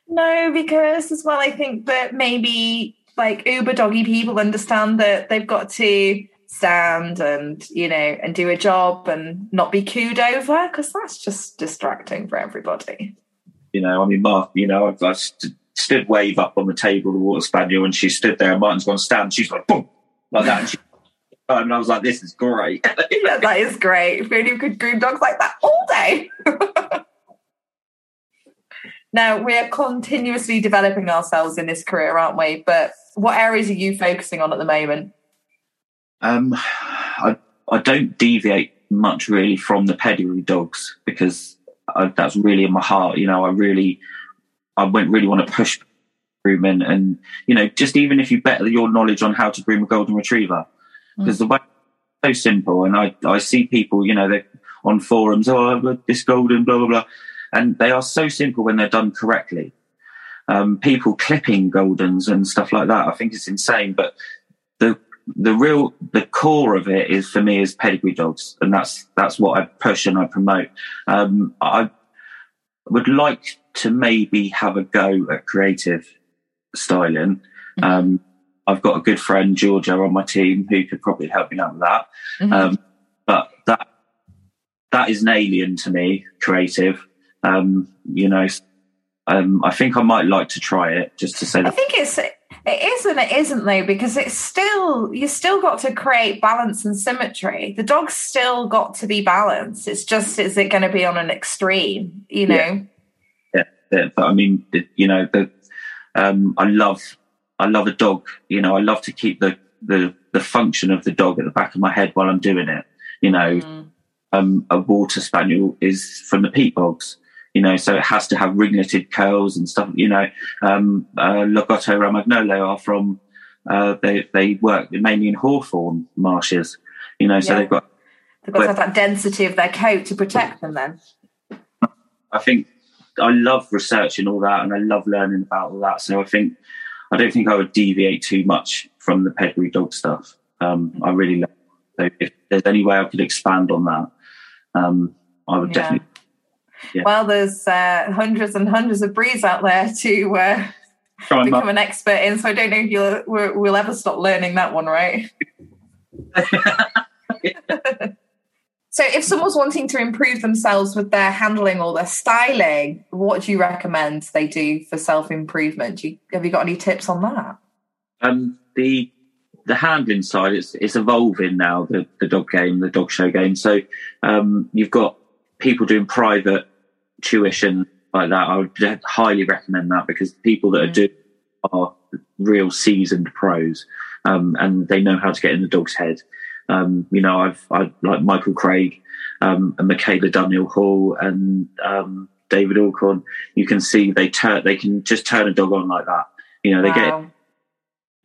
Speaker 1: no, because as well, I think that maybe like Uber doggy people understand that they've got to stand and you know and do a job and not be cooed over because that's just distracting for everybody
Speaker 2: you know i mean mark you know i've, st- stood wave up on the table the water spaniel and she stood there and martin's gone stand she's like boom like that and, she, and i was like this is great.
Speaker 1: Yeah that is great. If only could groom dogs like that all day. Now we're continuously developing ourselves in this career aren't we? But what areas are you focusing on at the moment?
Speaker 2: Um, I I don't deviate much really from the pedigree dogs because I, that's really in my heart. You know, I really I won't really want to push grooming and you know just even if you better your knowledge on how to groom a golden retriever because mm. the way so simple and I I see people you know they're on forums oh I've got this golden blah blah blah and they are so simple when they're done correctly. Um, people clipping goldens and stuff like that. I think it's insane, but the the real the core of it is for me is pedigree dogs, and that's that's what I push and I promote. Um, I would like to maybe have a go at creative styling. Mm-hmm. Um, I've got a good friend Georgia on my team who could probably help me out with that. Mm-hmm. Um, but that that is an alien to me, creative. Um, you know, um, I think I might like to try it just to say. That. I
Speaker 1: think it's it is and it isn't though, because it's still you still got to create balance and symmetry. The dog's still got to be balanced. It's just is it going to be on an extreme, you know?
Speaker 2: Yeah, yeah. yeah. But I mean, you know, the um, I love I love a dog. You know, I love to keep the the the function of the dog at the back of my head while I'm doing it. You know, mm. um, a water spaniel is from the peat bogs you know, so it has to have ringleted curls and stuff, you know. Um, uh, Lagotto Romagnolo are from, uh, they, they work mainly in hawthorn marshes, you know, so yeah. they've got.
Speaker 1: They've got to have that density of their coat to protect them then.
Speaker 2: I think I love researching all that and I love learning about all that. So I think, I don't think I would deviate too much from the pedigree dog stuff. Um, I really love so if there's any way I could expand on that, um, I would yeah. definitely
Speaker 1: yeah. Well, there's uh, hundreds and hundreds of breeds out there to uh, become an expert in. So I don't know if you'll we'll ever stop learning that one, right? so, if someone's wanting to improve themselves with their handling or their styling, what do you recommend they do for self improvement? Have you got any tips on that?
Speaker 2: Um, the the handling side is it's evolving now. The the dog game, the dog show game. So um, you've got people doing private tuition like that, I would highly recommend that because people that are mm. doing are real seasoned pros um, and they know how to get in the dog's head. Um, you know, I've I like Michael Craig um, and Michaela Dunhill Hall and um, David Alcorn. You can see they turn they can just turn a dog on like that. You know, they wow. get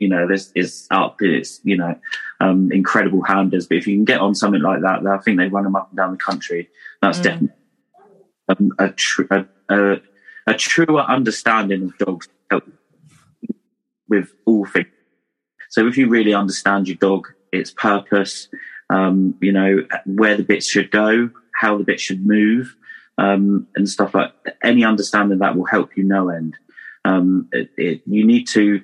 Speaker 2: you know, this is up. It's you know, um, incredible handlers. But if you can get on something like that, I think they run them up and down the country. That's mm. definitely um, a, tr- a, a, a, truer understanding of dogs with all things. So if you really understand your dog, its purpose, um, you know where the bits should go, how the bits should move, um, and stuff like that. any understanding that will help you no end. Um, it, it, you need to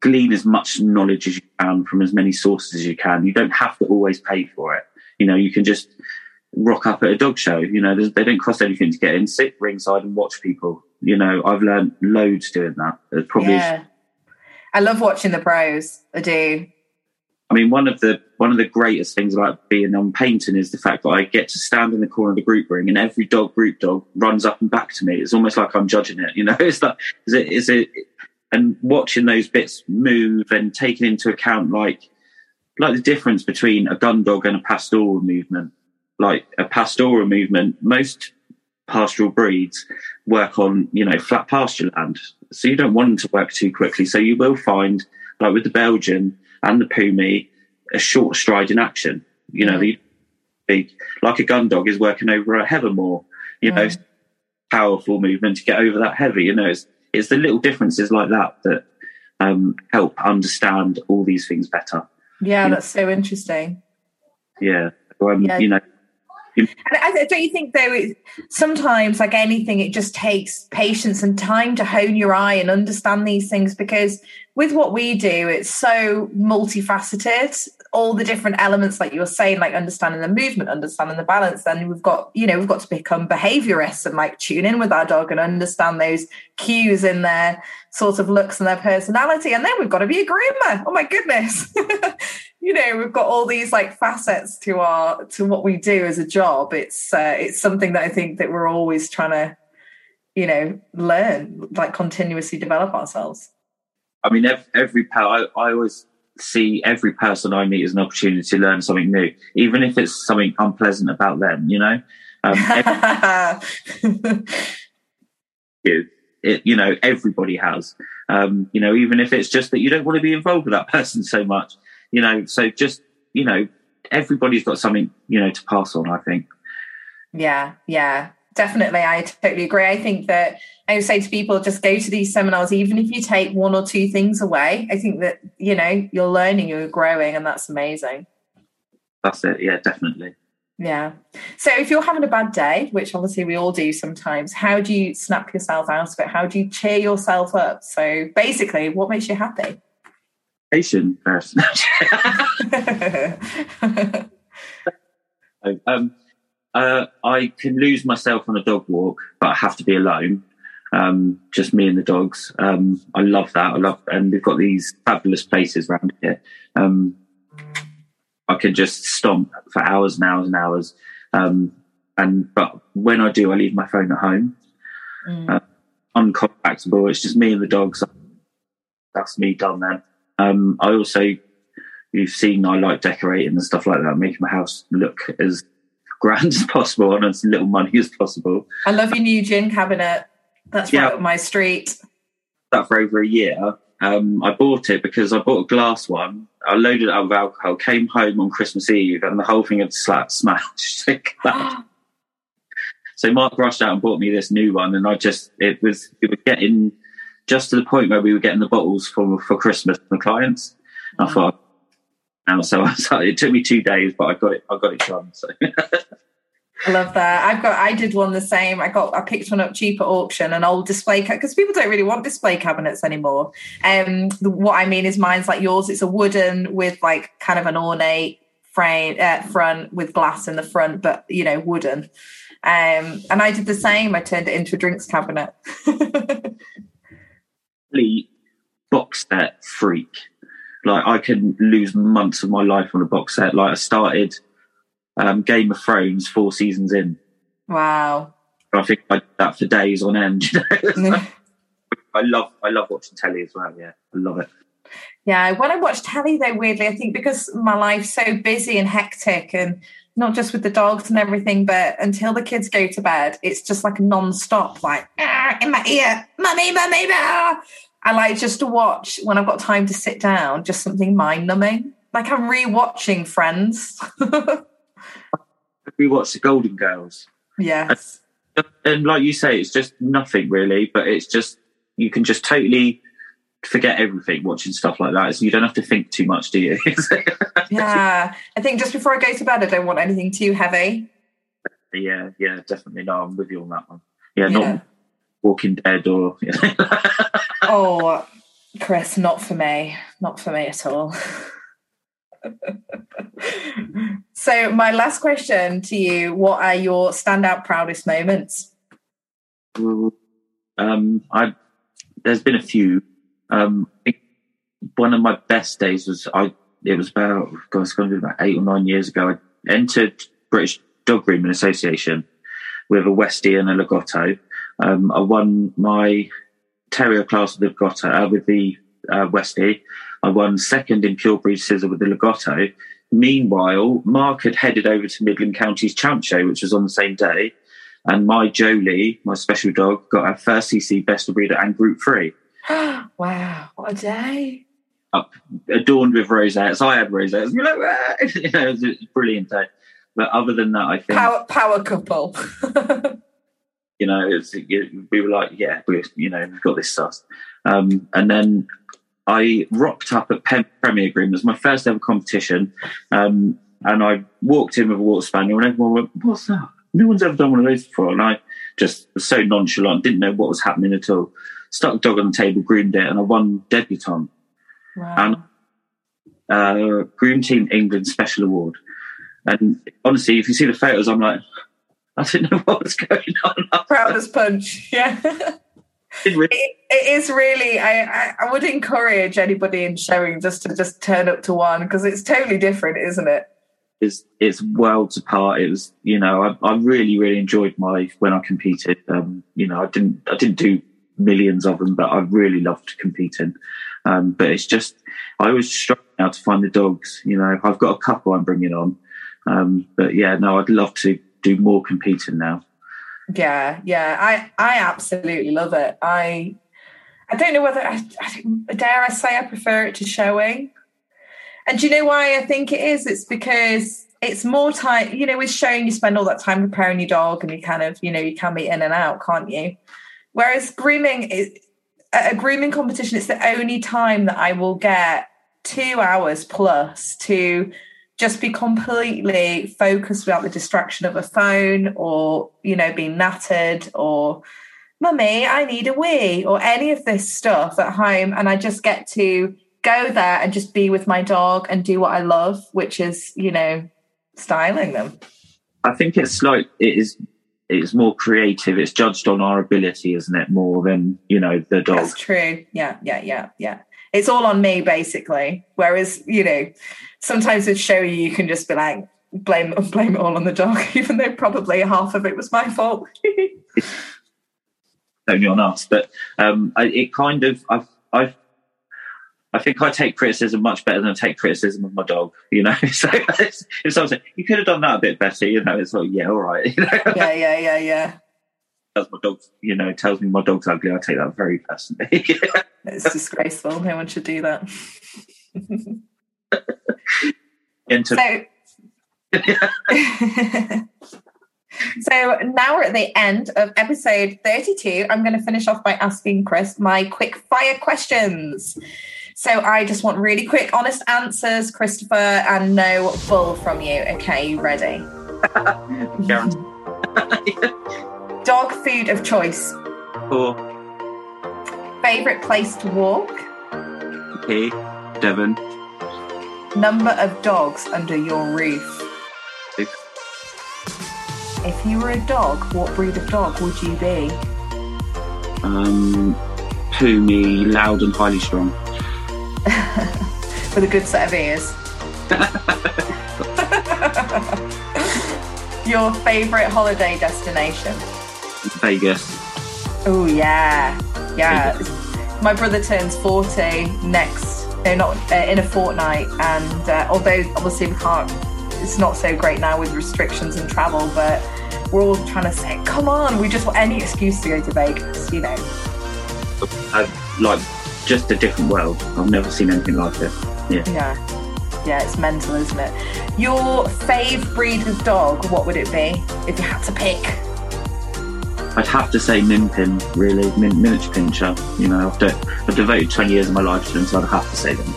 Speaker 2: glean as much knowledge as you can from as many sources as you can. You don't have to always pay for it. You know, you can just rock up at a dog show. You know, they don't cost anything to get in. Sit ringside and watch people. You know, I've learned loads doing that. It probably
Speaker 1: yeah. I love watching the pros. I do.
Speaker 2: I mean, one of the one of the greatest things about being on Paignton is the fact that I get to stand in the corner of the group ring, and every dog, group dog, runs up and back to me. It's almost like I'm judging it. You know, it's like is it is it, and watching those bits move and taking into account like like the difference between a gun dog and a pastoral movement. Like a pastoral movement, most pastoral breeds work on you know flat pasture land, so you don't want them to work too quickly. So you will find, like with the Belgian and the Pumi, a short stride in action. You know, the like a gun dog is working over a heathermore. You know, powerful movement to get over that heavy. You know, it's it's the little differences like that that um, help understand all these things better.
Speaker 1: Yeah, that's so interesting.
Speaker 2: Yeah, um, yeah. you know.
Speaker 1: And I, don't you think though? Sometimes, like anything, it just takes patience and time to hone your eye and understand these things. Because with what we do, it's so multifaceted. All the different elements, like you were saying, like understanding the movement, understanding the balance. Then we've got, you know, we've got to become behaviorists and like tune in with our dog and understand those cues in their sort of looks and their personality. And then we've got to be a groomer. Oh my goodness. you know, we've got all these like facets to our to what we do as a job. It's uh, it's something that I think that we're always trying to, you know, learn, like continuously develop ourselves.
Speaker 2: I mean, every, every I, I always see every person I meet as an opportunity to learn something new, even if it's something unpleasant about them. You know. Um, every, you it, you know, everybody has. Um, you know, even if it's just that you don't want to be involved with that person so much, you know, so just, you know, everybody's got something, you know, to pass on, I think.
Speaker 1: Yeah, yeah, definitely. I totally agree. I think that I say to people, just go to these seminars, even if you take one or two things away. I think that, you know, you're learning, you're growing, and that's amazing.
Speaker 2: That's it. Yeah, definitely.
Speaker 1: Yeah. So if you're having a bad day, which obviously we all do sometimes, how do you snap yourself out of it? How do you cheer yourself up? So basically, what makes you happy?
Speaker 2: Patient person. um, uh, I can lose myself on a dog walk, but I have to be alone. Um, just me and the dogs. Um, I love that. I love, and we've got these fabulous places around here. Um, I can just stomp for hours and hours and hours. Um, and but when I do, I leave my phone at home, mm. uh, uncontactable. It's just me and the dogs. That's me done then. Um, I also, you've seen, I like decorating and stuff like that, making my house look as grand as possible and as little money as possible.
Speaker 1: I love your new gin cabinet. That's yeah, right up my street.
Speaker 2: That for over a year. Um, I bought it because I bought a glass one. I loaded it up with alcohol, came home on Christmas Eve, and the whole thing had slat smashed. so Mark rushed out and bought me this new one, and I just it was we were getting just to the point where we were getting the bottles for for Christmas from the clients. Mm. I thought, now so, so it took me two days, but I got it. I got it done. So.
Speaker 1: I love that. I've got. I did one the same. I got. I picked one up cheap at auction, an old display cabinet, because people don't really want display cabinets anymore. Um, what I mean is, mine's like yours. It's a wooden with like kind of an ornate frame uh, front with glass in the front, but you know, wooden. Um, and I did the same. I turned it into a drinks cabinet.
Speaker 2: Box set freak. Like I can lose months of my life on a box set. Like I started um, Game of Thrones four seasons in.
Speaker 1: Wow.
Speaker 2: I think I did that for days on end. You know? I love I love watching telly as well. Yeah, I love it.
Speaker 1: Yeah, when I watch telly though, weirdly, I think because my life's so busy and hectic, and not just with the dogs and everything, but until the kids go to bed, it's just like non-stop, like ah, in my ear, mummy, mummy, ah. I like just to watch when I've got time to sit down, just something mind-numbing. Like I'm re-watching Friends.
Speaker 2: we watched the Golden Girls.
Speaker 1: Yes.
Speaker 2: And, and like you say, it's just nothing really, but it's just you can just totally forget everything watching stuff like that. So you don't have to think too much, do you?
Speaker 1: yeah. I think just before I go to bed, I don't want anything too heavy.
Speaker 2: Yeah, yeah, definitely. No, I'm with you on that one. Yeah, yeah. not Walking Dead or.
Speaker 1: oh, Chris, not for me. Not for me at all. so, my last question to you what are your standout, proudest moments?
Speaker 2: Um, I there's been a few. Um, one of my best days was I it was about, God, it's going to be about eight or nine years ago. I entered British Dog Grooming Association with a Westie and a Lagotto. Um, I won my terrier class with the Lagotto, uh, with the uh, Westie. I won second in pure breed scissor with the Lagotto. Meanwhile, Mark had headed over to Midland Counties Champ Show, which was on the same day. And my Jolie, my special dog, got her first CC Best of Breeder and Group 3.
Speaker 1: wow, what a day.
Speaker 2: Up, adorned with rosettes. I had rosettes. You know, you know, it was a brilliant day. But other than that, I think
Speaker 1: power power couple.
Speaker 2: you know, it's, we were like, yeah, we, you know, we've got this sus. Um, and then I rocked up at Pen- Premier Groom. It was my first ever competition, um, and I walked in with a water spaniel, and everyone went, "What's that?" No one's ever done one of those before, and I just was so nonchalant, didn't know what was happening at all. Stuck the dog on the table, groomed it, and I won debutante.
Speaker 1: Wow.
Speaker 2: And uh, Groom Team England Special Award. And honestly, if you see the photos, I'm like, I didn't know what was going on.
Speaker 1: Proud as punch, yeah.
Speaker 2: It
Speaker 1: It, it is really. I, I I would encourage anybody in showing just to just turn up to one because it's totally different, isn't it?
Speaker 2: is it's worlds apart. It was, you know, I, I really, really enjoyed my when I competed. Um, you know, I didn't, I didn't do millions of them, but I really loved competing. Um, but it's just, I always struggle now to find the dogs. You know, I've got a couple I'm bringing on, um, but yeah, no, I'd love to do more competing now.
Speaker 1: Yeah, yeah. I I absolutely love it. I I don't know whether I, I dare I say I prefer it to showing. And do you know why I think it is? It's because it's more time, you know, with showing you spend all that time preparing your dog and you kind of, you know, you can be in and out, can't you? Whereas grooming is a grooming competition, it's the only time that I will get two hours plus to just be completely focused without the distraction of a phone or, you know, being nattered or mummy, I need a wee or any of this stuff at home. And I just get to go there and just be with my dog and do what I love, which is, you know, styling them.
Speaker 2: I think it's like it is. It's more creative. It's judged on our ability, isn't it? More than you know the dog.
Speaker 1: That's true. Yeah, yeah, yeah, yeah. It's all on me basically. Whereas, you know, sometimes with show you, you can just be like, blame blame it all on the dog, even though probably half of it was my fault.
Speaker 2: only on us. But um, I, it kind of, I've, I've, I think I take criticism much better than I take criticism of my dog. You know, so it's, if someone said you could have done that a bit better, you know, it's like yeah, all right. You know,
Speaker 1: yeah, yeah, yeah, yeah.
Speaker 2: Tells my dog, you know, tells me my dog's ugly. I take that very personally.
Speaker 1: It's disgraceful. No one should do that.
Speaker 2: Into
Speaker 1: So, so now we're at the end of episode 32. I'm going to finish off by asking Chris my quick fire questions. So I just want really quick, honest answers, Christopher, and no bull from you. Okay, you ready? Dog food of choice.
Speaker 2: Or
Speaker 1: Favorite place to walk.
Speaker 2: okay, Devon,
Speaker 1: Number of dogs under your roof.
Speaker 2: six,
Speaker 1: If you were a dog, what breed of dog would you be?
Speaker 2: um, Pumi, loud and highly strong.
Speaker 1: With a good set of ears. Your favorite holiday destination?
Speaker 2: Vegas.
Speaker 1: Oh yeah, yeah. My brother turns forty next, no, not uh, in a fortnight, and uh, although obviously we can't, it's not so great now with restrictions and travel, but we're all trying to say, come on, we just want any excuse to go to Vegas, you know.
Speaker 2: I've like just a different world. I've never seen anything like it. Yeah.
Speaker 1: Yeah, yeah, it's mental, isn't it? Your fave breed of dog, what would it be if you had to pick?
Speaker 2: I'd have to say Minpin, really, Min- miniature pinscher. You know, I've, de- I've devoted 20 years of my life to them, so I'd have to say them.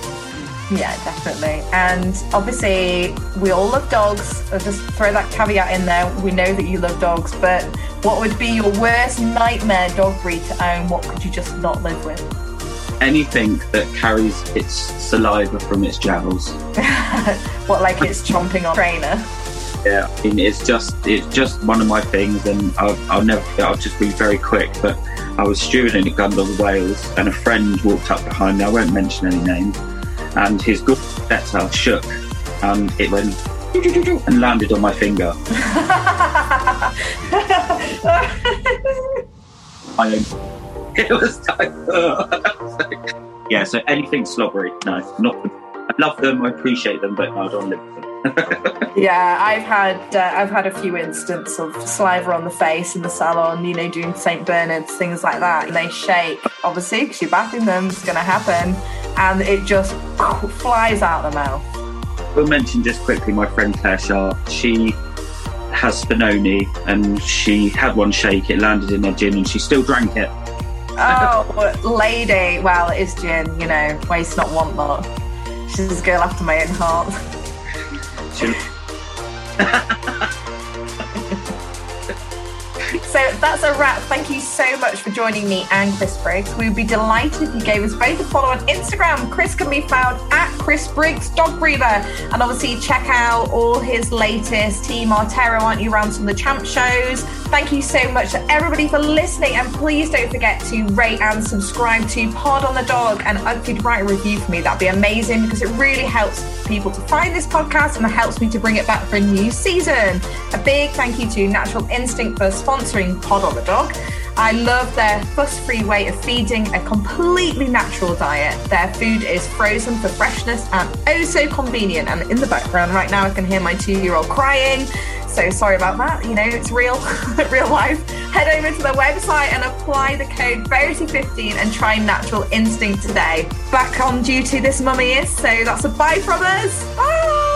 Speaker 1: Yeah, definitely. And obviously, we all love dogs. I'll just throw that caveat in there. We know that you love dogs, but what would be your worst nightmare dog breed to own? What could you just not live with?
Speaker 2: Anything that carries its saliva from its jowls.
Speaker 1: what, like it's chomping on trainer?
Speaker 2: Yeah, I mean, it's just it's just one of my things, and I'll, I'll never. I'll just be very quick. But I was stewarding at Gundog, Wales, and a friend walked up behind me. I won't mention any names, and his Gordon Setter shook. and it went and landed on my finger. I, it was like, yeah. So anything slobbery, no, not. I love them, I appreciate them, but no, I don't live with them.
Speaker 1: Yeah, I've had uh, I've had a few instances of saliva on the face in the salon. You know, doing Saint Bernard's things like that, and they shake. Obviously, because you're bathing them, it's going to happen, and it just flies out the mouth.
Speaker 2: We'll mention just quickly my friend Claire Sharp. She has Spinoni, and she had one shake. It landed in her gin, and she still drank it.
Speaker 1: oh, lady! Well, it is gin. You know, waste not, want not. She's a girl after my own heart. Two. So that's a wrap. Thank you so much for joining me and Chris Briggs. We would be delighted if you gave us both a follow on Instagram. Chris can be found at Chris Briggs Dog Breather. And obviously, check out all his latest Team Artero, aren't you, around some of the champ shows. Thank you so much to everybody for listening. And please don't forget to rate and subscribe to Pod on the Dog. And if you'd write a review for me, that'd be amazing because it really helps people to find this podcast and it helps me to bring it back for a new season. A big thank you to Natural Instinct for sponsoring Pod on the Dog. I love their fuss free way of feeding a completely natural diet. Their food is frozen for freshness and oh so convenient. And in the background right now, I can hear my two year old crying. So sorry about that. You know, it's real, real life. Head over to their website and apply the code Verity15 and try Natural Instinct today. Back on duty this mummy is, so that's a bye from us. Bye.